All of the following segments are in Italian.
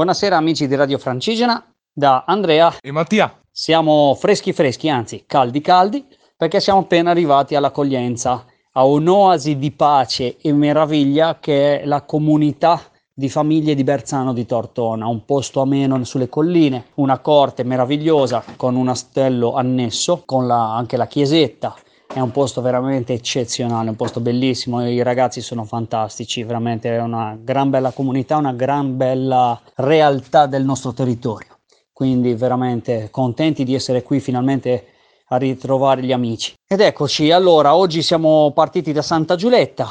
Buonasera amici di Radio Francigena, da Andrea e Mattia. Siamo freschi freschi, anzi caldi caldi, perché siamo appena arrivati all'accoglienza, a un'oasi di pace e meraviglia che è la comunità di famiglie di Berzano di Tortona, un posto ameno sulle colline, una corte meravigliosa con un astello annesso, con la, anche la chiesetta. È un posto veramente eccezionale, un posto bellissimo, i ragazzi sono fantastici, veramente è una gran bella comunità, una gran bella realtà del nostro territorio. Quindi veramente contenti di essere qui finalmente a ritrovare gli amici. Ed eccoci, allora oggi siamo partiti da Santa Giulietta,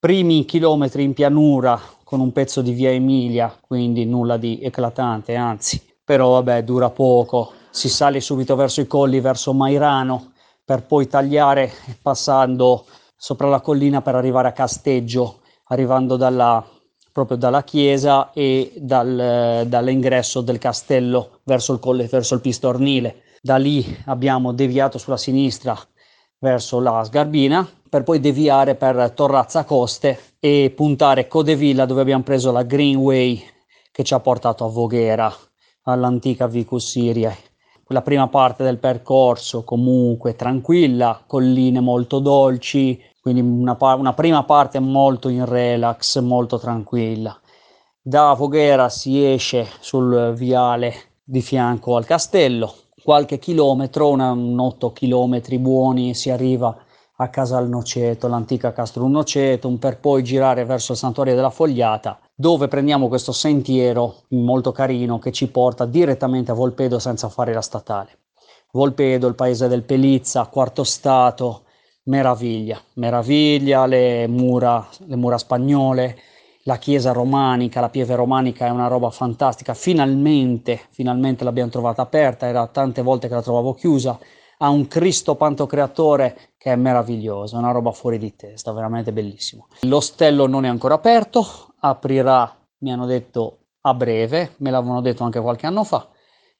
primi chilometri in pianura con un pezzo di via Emilia, quindi nulla di eclatante, anzi, però vabbè, dura poco. Si sale subito verso i colli, verso Mairano, per poi tagliare passando sopra la collina per arrivare a Casteggio, arrivando dalla, proprio dalla chiesa e dal, dall'ingresso del castello verso il colle, verso il pistornile. Da lì abbiamo deviato sulla sinistra verso la Sgarbina per poi deviare per Torrazza Coste e puntare Codevilla dove abbiamo preso la Greenway che ci ha portato a Voghera, all'antica Vicus Siria. La prima parte del percorso comunque tranquilla, colline molto dolci, quindi una, una prima parte molto in relax, molto tranquilla. Da Voghera si esce sul viale di fianco al castello, qualche chilometro, una, un 8 chilometri buoni, si arriva a Casal Noceto, l'antica Castrum Nocetum, per poi girare verso il Santuario della Fogliata, dove prendiamo questo sentiero molto carino che ci porta direttamente a Volpedo senza fare la statale. Volpedo, il paese del Pelizza, quarto stato, meraviglia, meraviglia, le mura, le mura spagnole, la chiesa romanica, la pieve romanica è una roba fantastica, finalmente, finalmente l'abbiamo trovata aperta, era tante volte che la trovavo chiusa, ha un Cristo Pantocreatore che è meraviglioso, è una roba fuori di testa, veramente bellissimo. L'ostello non è ancora aperto, aprirà, mi hanno detto, a breve, me l'avevano detto anche qualche anno fa.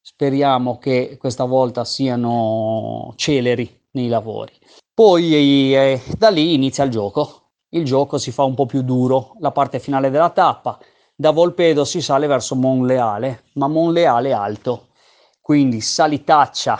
Speriamo che questa volta siano celeri nei lavori. Poi eh, da lì inizia il gioco. Il gioco si fa un po' più duro, la parte finale della tappa. Da Volpedo si sale verso Monleale, ma Monleale alto. Quindi salitaccia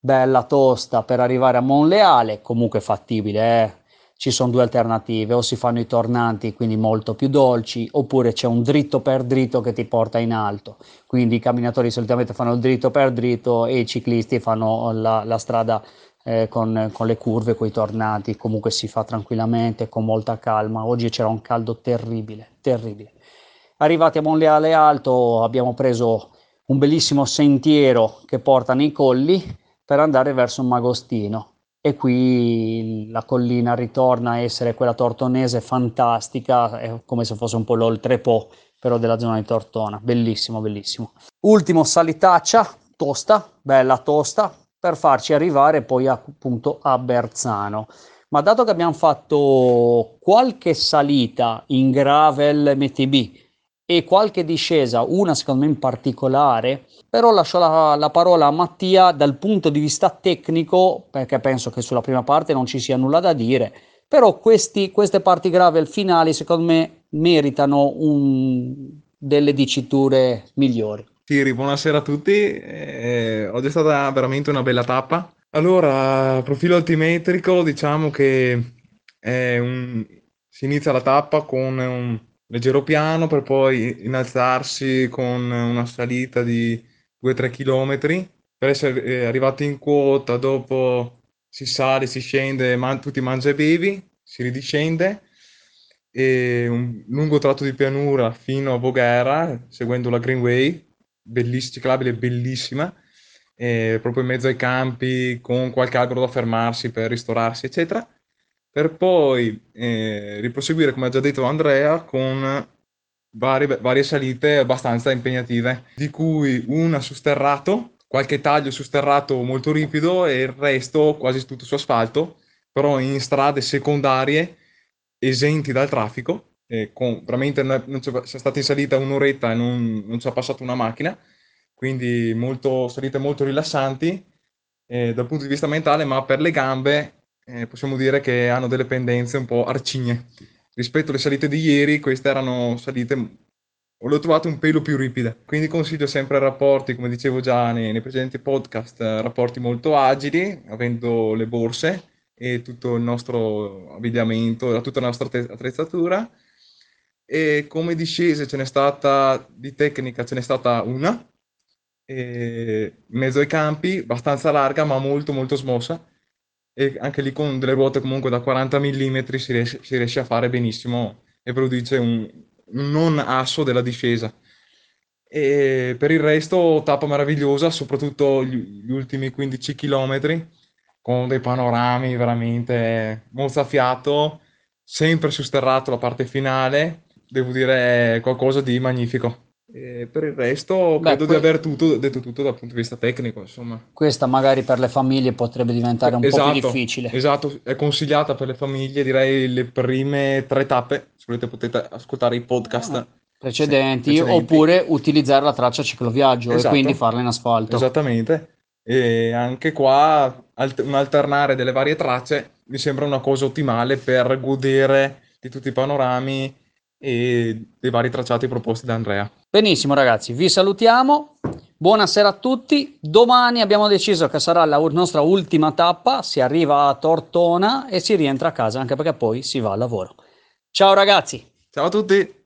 bella tosta per arrivare a Monleale, comunque fattibile, eh? ci sono due alternative, o si fanno i tornanti, quindi molto più dolci, oppure c'è un dritto per dritto che ti porta in alto. Quindi i camminatori solitamente fanno il dritto per dritto e i ciclisti fanno la, la strada eh, con, con, le curve, con i tornanti, comunque si fa tranquillamente, con molta calma. Oggi c'era un caldo terribile, terribile. Arrivati a Monleale Alto abbiamo preso un bellissimo sentiero che porta nei colli per andare verso Magostino e qui la collina ritorna a essere quella tortonese fantastica, è come se fosse un po' l'oltrepo però della zona di Tortona, bellissimo, bellissimo. Ultimo salitaccia, tosta, bella tosta, per farci arrivare poi appunto a Berzano. Ma dato che abbiamo fatto qualche salita in gravel MTB e qualche discesa, una secondo me in particolare, però lascio la, la, parola a Mattia dal punto di vista tecnico, perché penso che sulla prima parte non ci sia nulla da dire, però questi, queste parti gravel finali secondo me meritano un, delle diciture migliori. Siri, buonasera a tutti, eh, oggi è stata veramente una bella tappa. Allora, profilo altimetrico, diciamo che un, si inizia la tappa con un leggero piano per poi innalzarsi con una salita di 2-3 km per essere eh, arrivati in quota, dopo si sale, si scende, man- tutti mangia e bevi, si ridiscende. E un lungo tratto di pianura fino a Voghera, seguendo la Greenway, bellissima, ciclabile bellissima, eh, proprio in mezzo ai campi, con qualche albero da fermarsi per ristorarsi, eccetera, per poi eh, riproseguire, come ha già detto Andrea, con varie, varie salite abbastanza impegnative, di cui una su sterrato, qualche taglio su sterrato molto ripido e il resto quasi tutto su asfalto, però in strade secondarie esenti dal traffico. Con, veramente non, non c'è, c'è stata in salita un'oretta e non, non ci ha passato una macchina, quindi molto, salite molto rilassanti eh, dal punto di vista mentale, ma per le gambe eh, possiamo dire che hanno delle pendenze un po' arcigne rispetto alle salite di ieri, queste erano salite l'ho trovato un pelo più ripida. Quindi consiglio sempre rapporti, come dicevo già nei, nei precedenti podcast, rapporti molto agili, avendo le borse e tutto il nostro abbigliamento, tutta la nostra attrezzatura. E come discese ce n'è stata di tecnica, ce n'è stata una, in mezzo ai campi, abbastanza larga ma molto molto smossa e anche lì con delle ruote comunque da 40 mm si riesce, si riesce a fare benissimo e produce un, un non asso della discesa. E per il resto tappa meravigliosa, soprattutto gli, gli ultimi 15 km con dei panorami veramente mozzafiato, sempre susterrato la parte finale, devo dire qualcosa di magnifico. E per il resto Beh, credo que- di aver tutto, detto tutto dal punto di vista tecnico, insomma. Questa magari per le famiglie potrebbe diventare un esatto, po' più esatto, difficile. Esatto, è consigliata per le famiglie, direi le prime tre tappe, se volete potete ascoltare i podcast. Ah precedenti, precedenti, oppure utilizzare la traccia cicloviaggio esatto, e quindi farla in asfalto. Esattamente. E anche qua alt- un alternare delle varie tracce mi sembra una cosa ottimale per godere di tutti i panorami e dei vari tracciati proposti da Andrea. Benissimo ragazzi, vi salutiamo. Buonasera a tutti. Domani abbiamo deciso che sarà la nostra ultima tappa, si arriva a Tortona e si rientra a casa anche perché poi si va al lavoro. Ciao ragazzi. Ciao a tutti.